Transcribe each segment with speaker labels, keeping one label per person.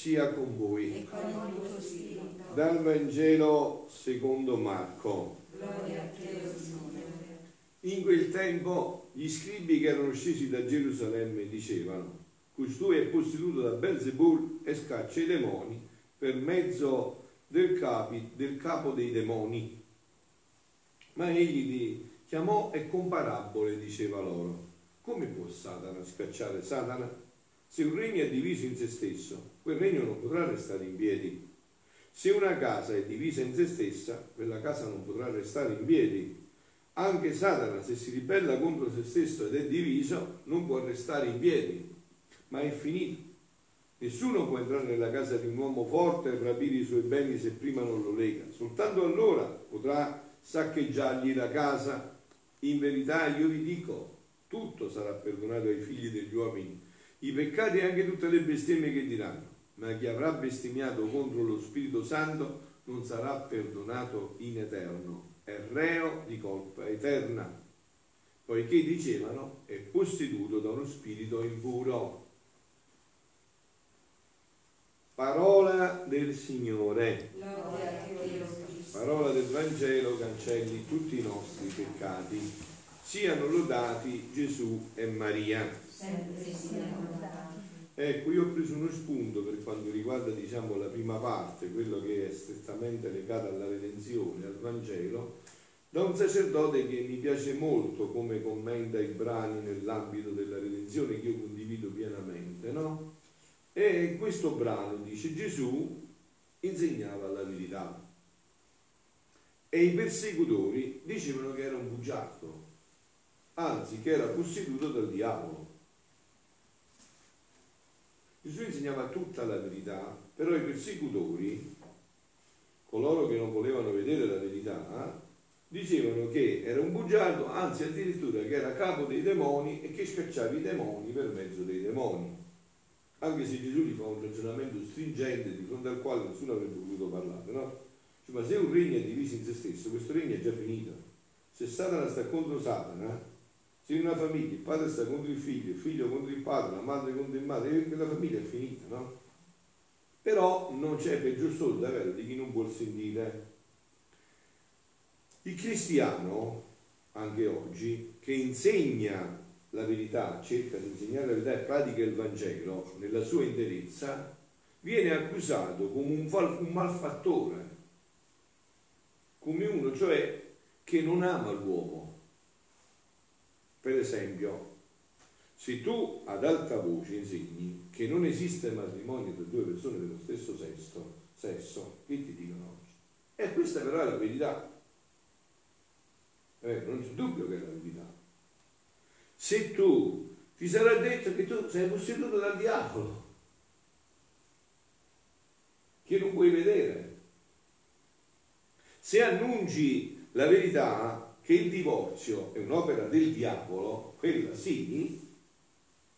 Speaker 1: sia con voi.
Speaker 2: e.
Speaker 1: Dal Vangelo secondo Marco.
Speaker 2: Gloria a te, Signore.
Speaker 1: In quel tempo gli scribi che erano scesi da Gerusalemme dicevano, costui è posseduto da Belzebul e scaccia i demoni per mezzo del, capi, del capo dei demoni. Ma egli li chiamò e con parabole diceva loro, come può Satana scacciare Satana? Se un regno è diviso in se stesso, quel regno non potrà restare in piedi. Se una casa è divisa in se stessa, quella casa non potrà restare in piedi. Anche Satana, se si ribella contro se stesso ed è diviso, non può restare in piedi, ma è finito. Nessuno può entrare nella casa di un uomo forte e rapire i suoi beni se prima non lo lega. Soltanto allora potrà saccheggiargli la casa. In verità io vi dico, tutto sarà perdonato ai figli degli uomini, i peccati e anche tutte le bestemmie che diranno. Ma chi avrà bestemmiato contro lo Spirito Santo non sarà perdonato in eterno, è reo di colpa eterna, poiché dicevano è posseduto da uno spirito impuro. Parola del Signore, parola del Vangelo cancelli tutti i nostri peccati. Siano lodati Gesù e Maria.
Speaker 2: Sempre siano lodati.
Speaker 1: Ecco, io ho preso uno spunto per quanto riguarda diciamo, la prima parte, quello che è strettamente legato alla redenzione, al Vangelo, da un sacerdote che mi piace molto come commenta i brani nell'ambito della redenzione che io condivido pienamente, no? E questo brano dice Gesù insegnava la verità e i persecutori dicevano che era un bugiardo, anzi che era posseduto dal diavolo. Gesù insegnava tutta la verità, però i persecutori, coloro che non volevano vedere la verità, dicevano che era un bugiardo, anzi addirittura che era capo dei demoni e che scacciava i demoni per mezzo dei demoni. Anche se Gesù gli fa un ragionamento stringente di fronte al quale nessuno avrebbe voluto parlare, no? Cioè, ma se un regno è diviso in se stesso, questo regno è già finito. Se Satana sta contro Satana, in una famiglia il padre sta contro il figlio, il figlio contro il padre, la madre contro il madre, quella famiglia è finita, no? Però non c'è peggior solo davvero di chi non vuol sentire. Il cristiano, anche oggi, che insegna la verità, cerca di insegnare la verità e pratica il Vangelo nella sua interezza, viene accusato come un, un malfattore, come uno cioè che non ama l'uomo. Per esempio, se tu ad alta voce insegni che non esiste matrimonio tra due persone dello stesso sesso, sesso che ti dicono oggi? E questa però è la verità. Eh, non c'è dubbio che è la verità. Se tu ti sarà detto che tu sei posseduto dal diavolo, che non puoi vedere. Se annunci la verità che il divorzio è un'opera del diavolo, quella sì,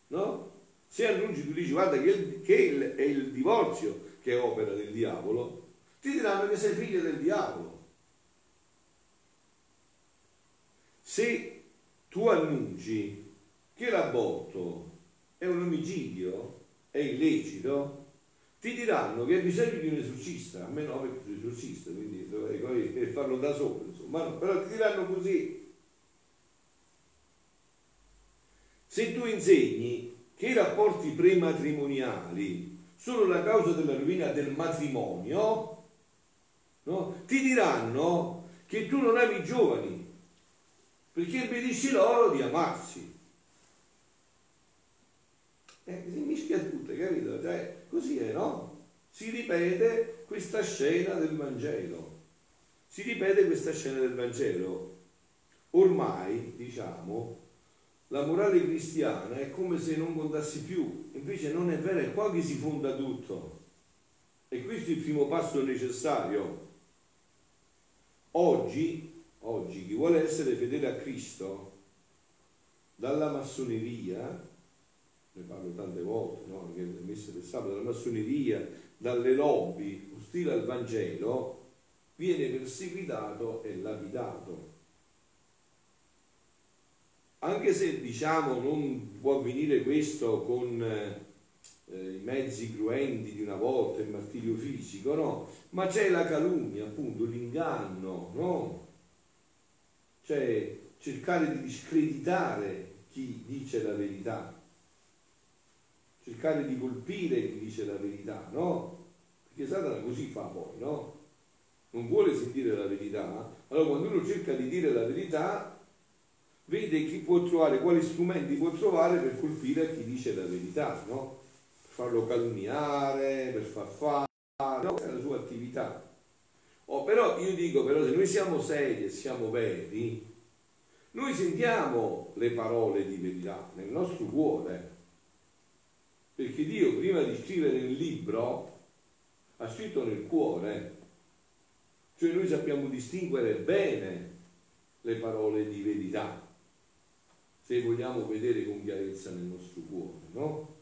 Speaker 1: no? Se annunci, tu dici guarda che, il- che il- è il divorzio che è opera del diavolo, ti diranno che sei figlio del diavolo. Se tu annunci che l'aborto è un omicidio, è illecito, ti diranno che hai bisogno di un esorcista, a me no perché sono esorcista, quindi dovrei farlo da solo, insomma, no, però ti diranno così. Se tu insegni che i rapporti prematrimoniali sono la causa della rovina del matrimonio, no? ti diranno che tu non ami i giovani, perché impedisci loro di amarsi. Eh, si mischia tutto, capito? Cioè, così è, no? Si ripete questa scena del Vangelo. Si ripete questa scena del Vangelo. Ormai, diciamo, la morale cristiana è come se non contasse più, invece non è vero, è qua che si fonda tutto. E questo è il primo passo necessario. Oggi, oggi chi vuole essere fedele a Cristo, dalla massoneria, ne parlo tante volte, no? anche nelle messe del sabato, dalla massoneria, dalle lobby ostili al Vangelo, viene perseguitato e lapidato. Anche se diciamo non può avvenire questo con, eh, i mezzi cruenti di una volta, il martirio fisico, no? Ma c'è la calunnia, appunto, l'inganno, no? Cioè cercare di discreditare chi dice la verità, cercare di colpire chi dice la verità, no? Perché Satana così fa poi, no? Non vuole sentire la verità, allora quando uno cerca di dire la verità, vede chi può trovare, quali strumenti può trovare per colpire chi dice la verità, no? Per farlo calunniare, per far fare, no? È la sua attività. Oh, però io dico, però se noi siamo seri e siamo veri, noi sentiamo le parole di verità nel nostro cuore, perché Dio prima di scrivere il libro ha scritto nel cuore, cioè noi sappiamo distinguere bene le parole di verità, se vogliamo vedere con chiarezza nel nostro cuore, no?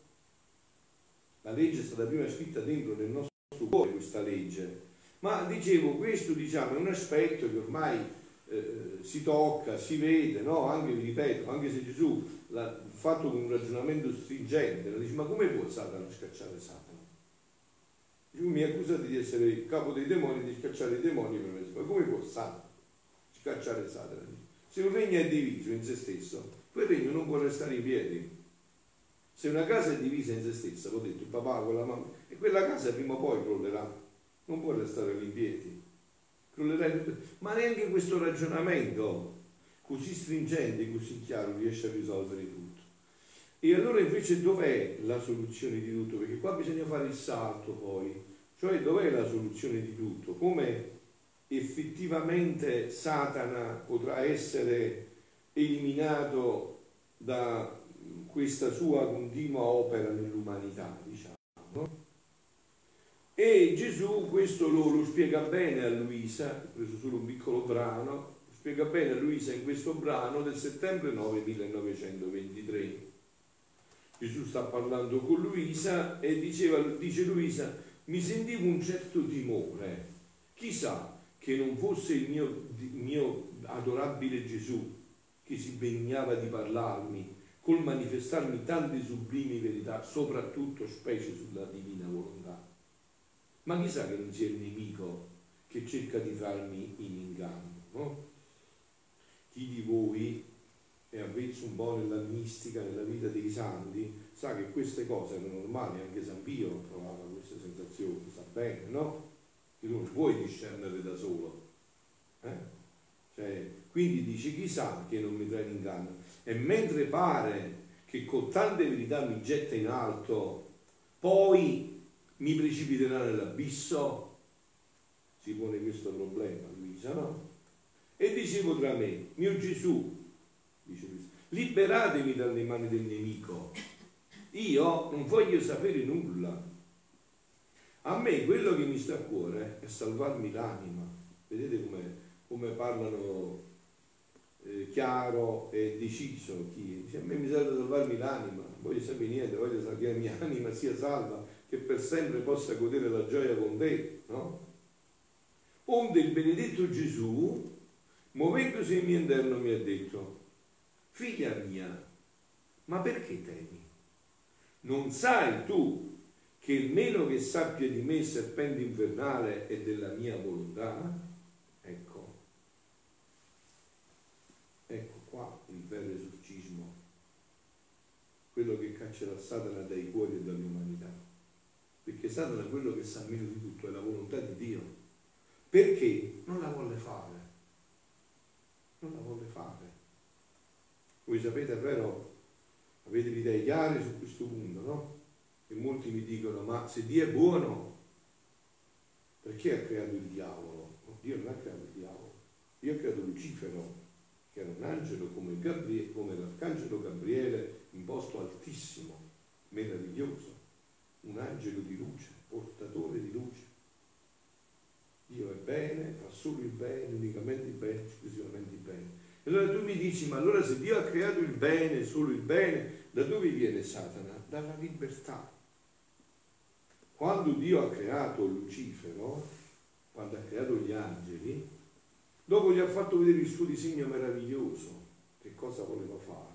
Speaker 1: La legge è stata prima scritta dentro nel nostro cuore, questa legge, ma dicevo, questo diciamo, è un aspetto che ormai eh, si tocca, si vede, no? anche, vi ripeto, anche se Gesù l'ha fatto con un ragionamento stringente, dice ma come può Satana scacciare Satana? Gesù mi accusate di essere il capo dei demoni, di scacciare i demoni per me, ma come può Satana scacciare Satana? Se un regno è diviso in se stesso, quel regno non può restare in piedi. Se una casa è divisa in se stessa, l'ho detto, il papà con la mamma, e quella casa prima o poi crollerà, non può restare lì in piedi ma neanche questo ragionamento così stringente, così chiaro riesce a risolvere tutto. E allora invece dov'è la soluzione di tutto? Perché qua bisogna fare il salto poi, cioè dov'è la soluzione di tutto? Come effettivamente Satana potrà essere eliminato da questa sua continua opera nell'umanità, diciamo. E Gesù questo lo, lo spiega bene a Luisa, ho preso solo un piccolo brano, spiega bene a Luisa in questo brano del settembre 9 1923. Gesù sta parlando con Luisa e diceva, dice Luisa, mi sentivo un certo timore, chissà che non fosse il mio, mio adorabile Gesù che si degnava di parlarmi, col manifestarmi tante sublimi verità, soprattutto specie sulla divina volontà ma chissà che non sia il nemico che cerca di farmi in inganno, no? Chi di voi è avvezzo un po' nella mistica, nella vita dei santi, sa che queste cose erano normali, anche San Pio provava queste sensazioni, sa bene, no? Che tu non puoi discernere da solo. Eh? Cioè, quindi dice chissà che non mi trae in inganno. E mentre pare che con tante verità mi getta in alto, poi mi precipiterà nell'abisso? Si pone questo problema Luisa, no? E dicevo tra me, mio Gesù, dice Luisa, liberatemi dalle mani del nemico. Io non voglio sapere nulla. A me quello che mi sta a cuore è salvarmi l'anima. Vedete come, come parlano eh, chiaro e deciso chi dice a me mi serve salvarmi l'anima, voglio sapere voglio che la mia anima sia salva che per sempre possa godere la gioia con te, no? Onde il benedetto Gesù, muovendosi in mio interno, mi ha detto, figlia mia, ma perché temi? Non sai tu che il meno che sappia di me serpente infernale è della mia volontà? Ecco, ecco qua il vero esorcismo, quello che caccerà Satana dai cuori e dall'umanità perché Satana quello che sa meno di tutto è la volontà di Dio, perché non la vuole fare, non la vuole fare. Voi sapete, vero, avete idee chiare su questo punto, no? E molti mi dicono, ma se Dio è buono, perché ha creato il diavolo? No, Dio non ha creato il diavolo, Dio ha creato Lucifero, che era un angelo come, Gabriele, come l'arcangelo Gabriele, in posto altissimo, meraviglioso un angelo di luce, portatore di luce. Dio è bene, fa solo il bene, unicamente il bene, esclusivamente il bene. E allora tu mi dici, ma allora se Dio ha creato il bene, solo il bene, da dove viene Satana? Dalla libertà. Quando Dio ha creato Lucifero, quando ha creato gli angeli, dopo gli ha fatto vedere il suo disegno meraviglioso, che cosa voleva fare.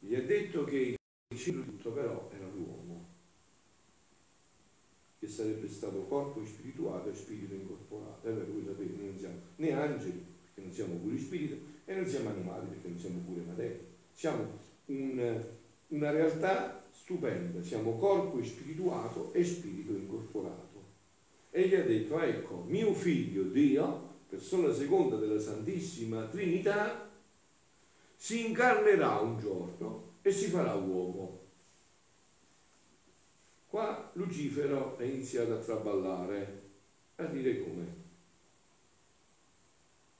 Speaker 1: Gli ha detto che il centro di tutto però era l'uomo che sarebbe stato corpo spirituale e spirito incorporato. È vero, voi sapete, noi non siamo né angeli, perché non siamo pure spirito, e non siamo animali, perché non siamo pure materia. Siamo un, una realtà stupenda, siamo corpo spirituato e spirito incorporato. E gli ha detto, ecco, mio figlio Dio, persona seconda della Santissima Trinità, si incarnerà un giorno e si farà uomo. Qua Lucifero ha iniziato a traballare, a dire come.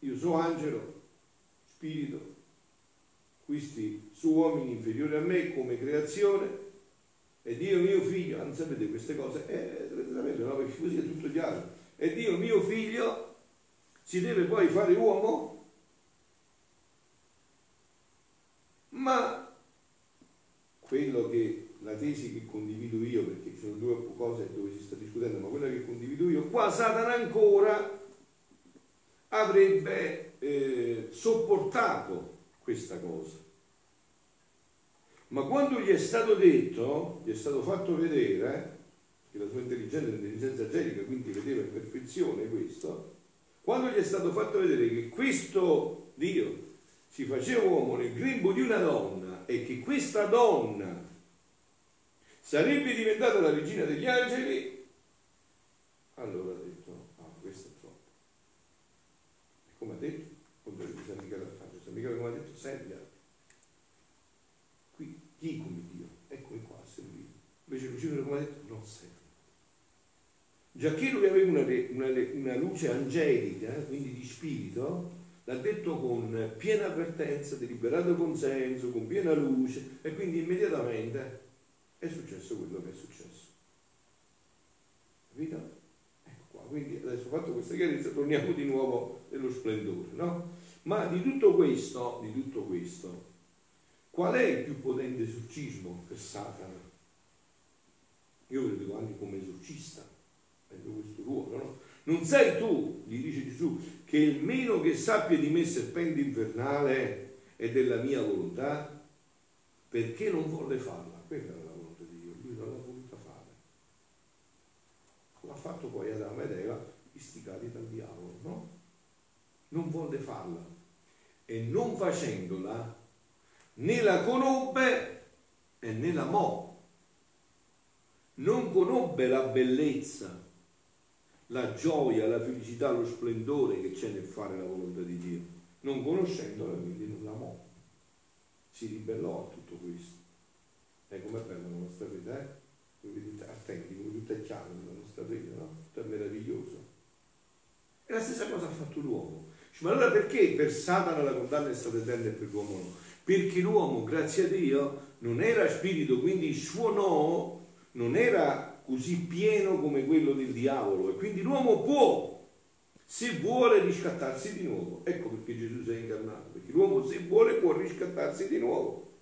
Speaker 1: Io sono angelo, spirito, questi sono uomini inferiori a me come creazione, e Dio mio figlio, non sapete queste cose, eh, dovete saperle, no? Perché così è tutto chiaro. E Dio mio figlio si deve poi fare uomo, ma quello che la tesi che condivido io, perché ci sono due cose dove si sta discutendo, ma quella che condivido io, qua Satana ancora avrebbe eh, sopportato questa cosa. Ma quando gli è stato detto, gli è stato fatto vedere, che la sua intelligenza è un'intelligenza angelica, quindi vedeva in perfezione questo, quando gli è stato fatto vedere che questo Dio si faceva uomo nel grembo di una donna e che questa donna sarebbe diventata la regina degli angeli, allora ha detto, ah, questo è troppo. E come ha detto, contro San Michele Arcangelo, San Michele come ha detto, serve Qui, chi come Dio? Eccomi qua servire. Invece Lucifero come ha detto, non serve. Già che lui aveva una, una, una luce angelica, quindi di spirito, l'ha detto con piena avvertenza, deliberato consenso, con piena luce, e quindi immediatamente è successo quello che è successo. Capito? Ecco qua, quindi adesso fatto questa chiarezza torniamo di nuovo nello splendore, no? Ma di tutto questo, di tutto questo, qual è il più potente esorcismo per Satana? Io lo dico anche come esorcista, prendo questo ruolo, no? Non sei tu, gli dice Gesù, che il meno che sappia di me serpente infernale è della mia volontà? Perché non volle farla? Quella era la volontà di Dio, lui non l'ha voluta fare. L'ha fatto poi Adamo ed Eva, istigati dal diavolo, no? Non volle farla. E non facendola, né la conobbe e né la mo. Non conobbe la bellezza la gioia, la felicità, lo splendore che c'è nel fare la volontà di Dio. Non conoscendola, quindi non l'amò. Si ribellò a tutto questo. E com'è bella la nostra vita, eh? Attenti, tutto è chiaro nella nostra vita, no? Tutto è meraviglioso. E la stessa cosa ha fatto l'uomo. Ma allora perché per Satana la condanna è stata eterna per l'uomo no? Perché l'uomo, grazie a Dio, non era spirito, quindi il suo no non era così pieno come quello del diavolo e quindi l'uomo può, se vuole, riscattarsi di nuovo. Ecco perché Gesù si è incarnato, perché l'uomo se vuole può riscattarsi di nuovo.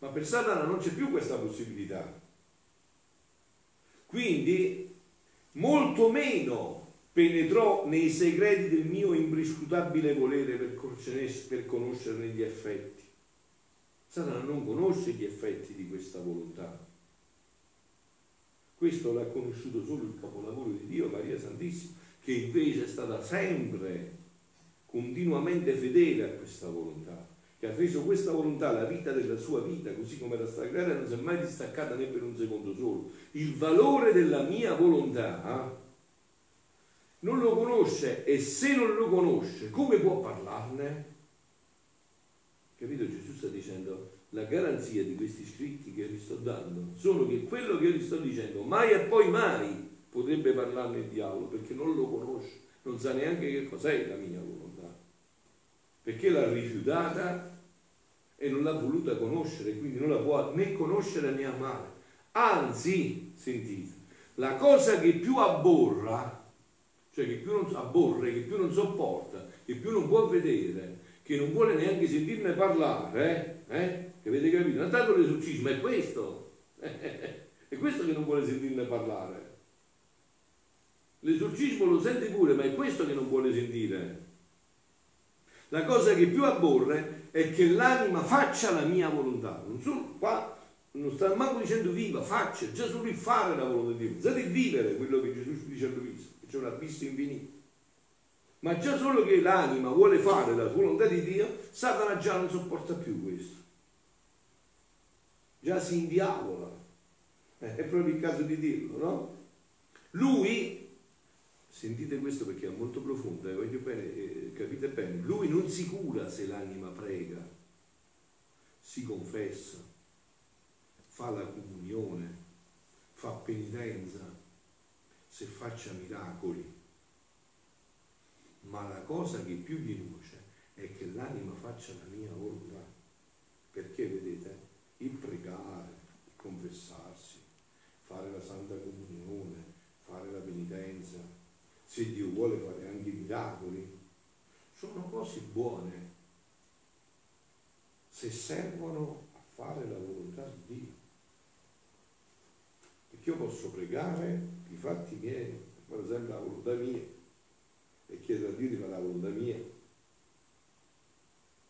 Speaker 1: Ma per Satana non c'è più questa possibilità. Quindi molto meno penetrò nei segreti del mio imprescrutabile volere per, per conoscerne gli effetti. Satana non conosce gli effetti di questa volontà questo l'ha conosciuto solo il capolavoro di Dio, Maria Santissima, che invece è stata sempre, continuamente fedele a questa volontà, che ha reso questa volontà la vita della sua vita, così come era stata creata, non si è mai distaccata né per un secondo solo. Il valore della mia volontà non lo conosce e se non lo conosce, come può parlarne? Capito? Gesù sta dicendo la garanzia di questi scritti che vi sto dando sono che quello che io vi sto dicendo mai e poi mai potrebbe parlarne il diavolo perché non lo conosce, non sa neanche che cos'è la mia volontà, perché l'ha rifiutata e non l'ha voluta conoscere, quindi non la può né conoscere né amare. Anzi, sentite, la cosa che più abborra, cioè che più non abborre, che più non sopporta, che più non può vedere, che non vuole neanche sentirne parlare, eh? Avete capito? Non tanto l'esorcismo, è questo. è questo che non vuole sentirne parlare. L'esorcismo lo sente pure, ma è questo che non vuole sentire. La cosa che più abborre è che l'anima faccia la mia volontà. Non solo qua non sta manco dicendo viva, faccia, già solo il fare la volontà di Dio, già di vivere quello che Gesù dice a Luisa, che c'è un abisso infinito. Ma già solo che l'anima vuole fare la volontà di Dio, Satana già non sopporta più questo. Già si indiavola. Eh, è proprio il caso di dirlo, no? Lui, sentite questo perché è molto profondo, eh, voglio bene, eh, capite bene, lui non si cura se l'anima prega, si confessa, fa la comunione, fa penitenza, se faccia miracoli. Ma la cosa che più gli nuoce è che l'anima faccia la mia volontà. Perché il pregare, il confessarsi, fare la santa comunione, fare la penitenza, se Dio vuole fare anche i miracoli, sono cose buone se servono a fare la volontà di Dio. Perché io posso pregare i fatti miei, per esempio la volontà mia, e chiedere a Dio di fare la volontà mia.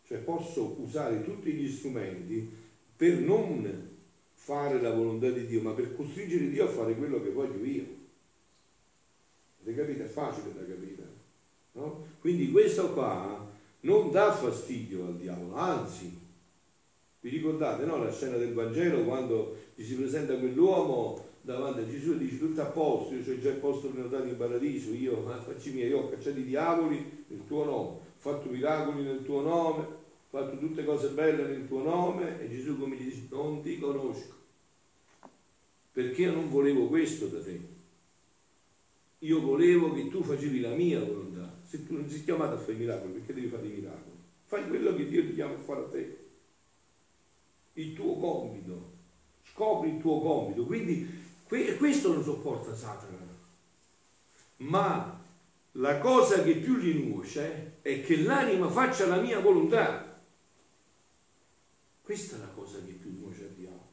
Speaker 1: Cioè posso usare tutti gli strumenti per non fare la volontà di Dio, ma per costringere Dio a fare quello che voglio io. Avete capito? È facile da capire. No? Quindi questo qua non dà fastidio al diavolo, anzi, vi ricordate no? la scena del Vangelo quando gli si presenta quell'uomo davanti a Gesù e dice tutto a posto, io ho già il posto prenotato in paradiso, io facci miei, io ho cacciato i diavoli nel tuo nome, ho fatto miracoli nel tuo nome, fatto tutte cose belle nel tuo nome e Gesù come gli dice non ti conosco, perché io non volevo questo da te, io volevo che tu facevi la mia volontà, se tu non sei chiamato a fare i miracoli, perché devi fare i miracoli? Fai quello che Dio ti chiama a fare a te, il tuo compito, scopri il tuo compito, quindi questo lo sopporta Satana. Ma la cosa che più gli nuoce è che l'anima faccia la mia volontà. Questa è la cosa che più nuoce a diavolo.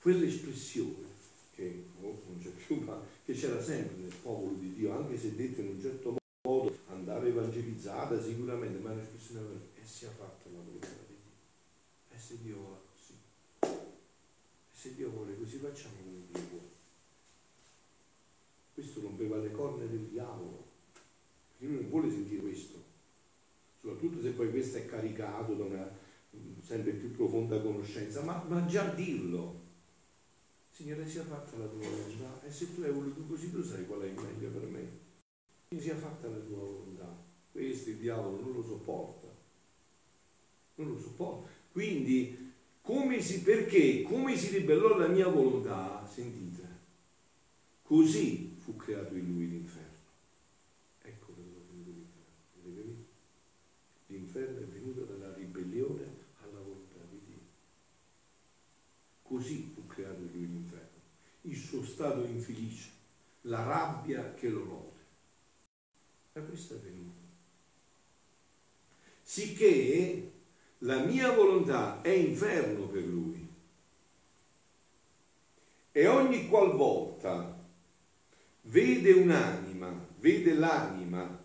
Speaker 1: Quell'espressione che oh, non c'è più, ma che c'era sempre nel popolo di Dio, anche se detto in un certo modo, andava evangelizzata sicuramente, ma è sia fatta la volontà di Dio. E se Dio vuole se Dio vuole così facciamo come Dio vuole. Questo rompeva le corna del diavolo, perché lui non vuole sentire questo, soprattutto se poi questo è caricato da una sempre più profonda conoscenza, ma, ma già dirlo. Signore, sia fatta la tua volontà e se tu hai voluto così tu sai qual è il meglio per me. Quindi sia fatta la tua volontà. Questo il diavolo non lo sopporta. Non lo sopporta. Quindi come si, perché? Come si ribellò alla mia volontà? Sentite, così fu creato in lui l'inferno. Ecco dove è venuto l'inferno. L'inferno è venuto dalla ribellione alla volontà di Dio. Così fu creato in lui l'inferno. Il suo stato infelice, la rabbia che lo rode. Da questo è venuto. Sicché la mia volontà è inferno per lui. E ogni qualvolta vede un'anima, vede l'anima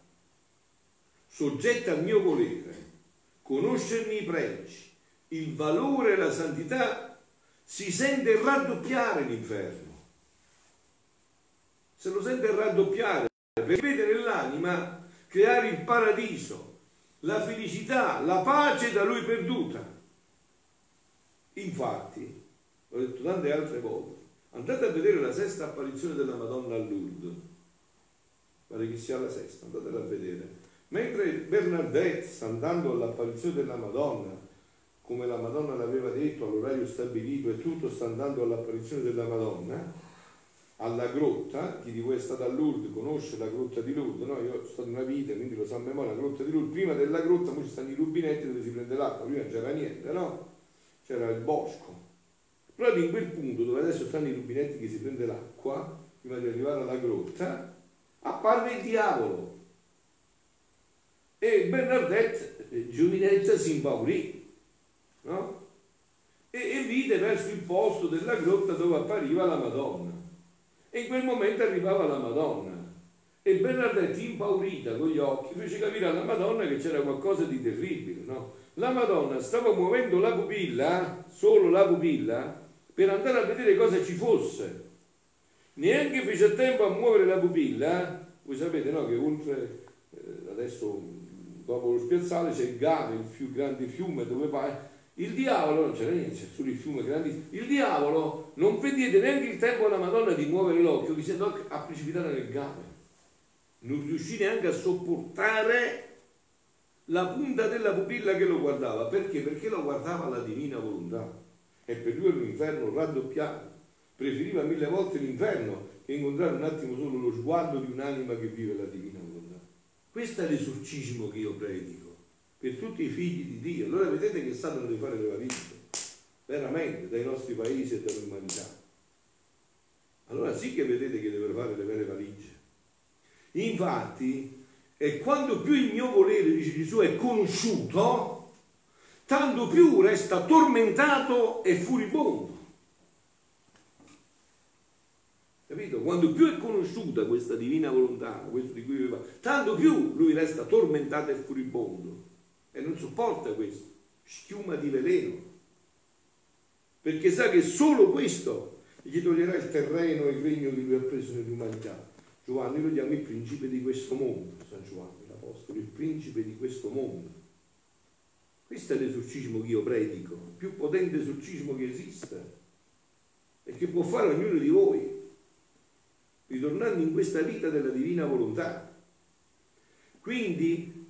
Speaker 1: soggetta al mio volere, conoscermi i pregi, il valore e la santità, si sente raddoppiare l'inferno. Se lo sente raddoppiare, perché vede nell'anima creare il paradiso, la felicità, la pace da lui perduta. Infatti, l'ho detto tante altre volte, andate a vedere la sesta apparizione della Madonna a Lourdes, pare che sia la sesta, andatela a vedere. Mentre Bernadette sta andando all'apparizione della Madonna, come la Madonna l'aveva detto all'orario stabilito e tutto sta andando all'apparizione della Madonna, alla grotta, chi di voi è stato a Lourdes conosce la grotta di Lourdes, no? io sono stato una vita, quindi lo so a memoria, la grotta di Lourdes, prima della grotta ci stanno i rubinetti dove si prende l'acqua, prima c'era niente, no? C'era il bosco. Proprio in quel punto dove adesso stanno i rubinetti che si prende l'acqua, prima di arrivare alla grotta, apparve il diavolo. E Bernardette, eh, giovinetta, si impaurì, no? E, e vide verso il posto della grotta dove appariva la Madonna. E in quel momento arrivava la Madonna. E Bernadette, impaurita con gli occhi, fece capire alla Madonna che c'era qualcosa di terribile, no? La Madonna stava muovendo la pupilla, solo la pupilla, per andare a vedere cosa ci fosse. Neanche fece tempo a muovere la pupilla, voi sapete no, che oltre, eh, adesso dopo lo spiazzale c'è il Gave, il più grande fiume dove vai, il diavolo, non c'era niente, c'è solo il fiume grandissimo, il diavolo non vedete neanche il tempo alla Madonna di muovere l'occhio, andò a precipitare nel Gave. Non riuscì neanche a sopportare la punta della pupilla che lo guardava. Perché? Perché lo guardava la divina volontà. E per lui era un inferno raddoppiato. Preferiva mille volte l'inferno che incontrare un attimo solo lo sguardo di un'anima che vive la divina volontà. Questo è l'esorcismo che io predico per tutti i figli di Dio. Allora vedete che stanno di fare le valigie, veramente, dai nostri paesi e dall'umanità. Allora sì che vedete che deve fare le vere valigie. Infatti, e quando più il mio volere, dice Gesù, è conosciuto, tanto più resta tormentato e furibondo. Capito? Quando più è conosciuta questa divina volontà, questo di cui viveva, tanto più lui resta tormentato e furibondo e non sopporta questo, schiuma di veleno, perché sa che solo questo gli toglierà il terreno e il regno che lui ha preso nell'umanità. Giovanni lo chiama il principe di questo mondo, San Giovanni l'Apostolo, il principe di questo mondo. Questo è l'esorcismo che io predico, il più potente esorcismo che esiste e che può fare ognuno di voi, ritornando in questa vita della divina volontà. Quindi,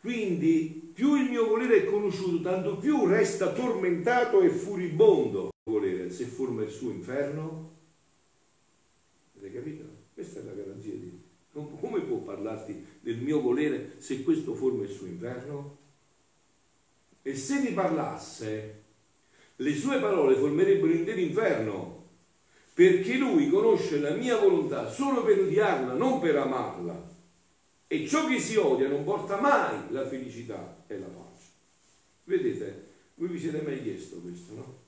Speaker 1: quindi più il mio volere è conosciuto, tanto più resta tormentato e furibondo il volere, se forma il suo inferno. Avete capito? Questa è la garanzia di Dio. Come può parlarti del mio volere se questo forma il suo inferno? E se vi parlasse, le sue parole formerebbero intero inferno, perché lui conosce la mia volontà solo per odiarla, non per amarla. E ciò che si odia non porta mai la felicità e la pace. Vedete, voi vi siete mai chiesto questo, no?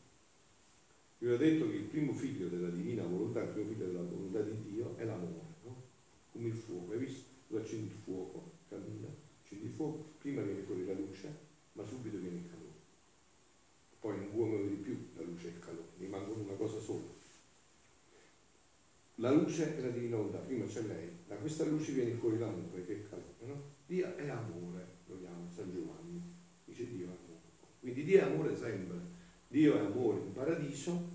Speaker 1: Vi ho detto che il primo figlio della divina volontà, il primo figlio della volontà di Dio è l'amore, no? Come il fuoco, hai visto? Tu accendi il fuoco, cammina, accendi il fuoco, prima viene fuori la luce, ma subito viene il calore. Poi non muovere di più la luce e il calore, rimangono una cosa sola. La luce è la divina volontà, prima c'è lei, da questa luce viene fuori l'amore che è calore, no? Dio è amore, lo chiama San Giovanni, dice Dio è amore. Quindi Dio è amore sempre. Dio è amore in paradiso,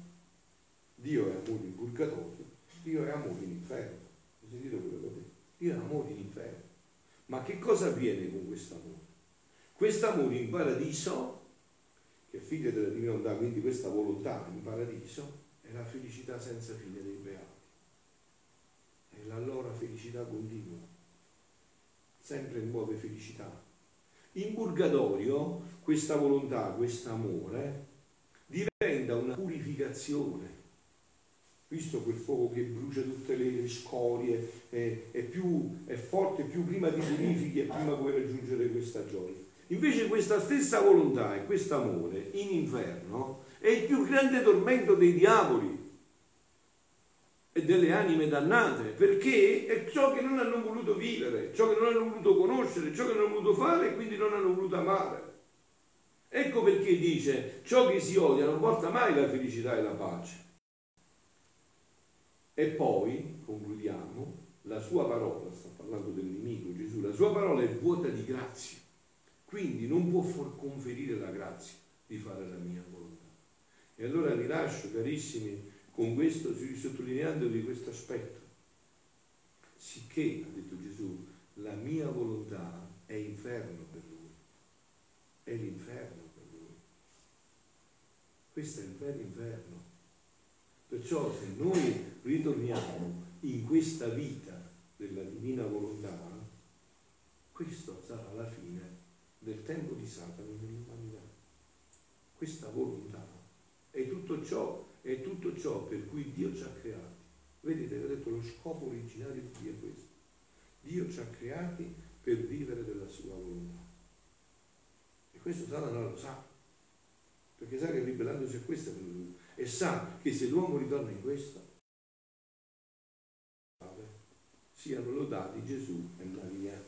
Speaker 1: Dio è amore in purgatorio, Dio è amore in inferno. Hai sentito quello che ho detto? Dio è amore in inferno. Ma che cosa avviene con questo amore? Quest'amore in paradiso, che è figlio della divina volontà, quindi questa volontà in paradiso, è la felicità senza fine dei beati. La loro felicità continua, sempre nuove felicità. In purgatorio questa volontà, questo amore, diventa una purificazione. Visto quel fuoco che brucia tutte le scorie, è, è, più, è forte più prima di purifichi e prima puoi raggiungere questa gioia. Invece questa stessa volontà e questo amore in inferno è il più grande tormento dei diavoli e delle anime dannate, perché è ciò che non hanno voluto vivere, ciò che non hanno voluto conoscere, ciò che non hanno voluto fare e quindi non hanno voluto amare. Ecco perché dice, ciò che si odia non porta mai la felicità e la pace. E poi, concludiamo, la sua parola, sta parlando del nemico Gesù, la sua parola è vuota di grazia, quindi non può conferire la grazia di fare la mia volontà. E allora vi lascio, carissimi, con questo, sottolineandovi questo aspetto. Sicché, ha detto Gesù, la mia volontà è inferno per lui, è l'inferno per lui. Questo è il vero inferno. Perciò se noi ritorniamo in questa vita della divina volontà, questo sarà la fine del tempo di Satana nell'umanità. Questa volontà è tutto ciò è tutto ciò per cui Dio ci ha creati. Vedete, ho detto, lo scopo originario di Dio è questo. Dio ci ha creati per vivere della sua volontà. E questo Satana lo sa, perché sa che ribellandosi a questo è e sa che se l'uomo ritorna in questo, Siano lodati Gesù e Maria.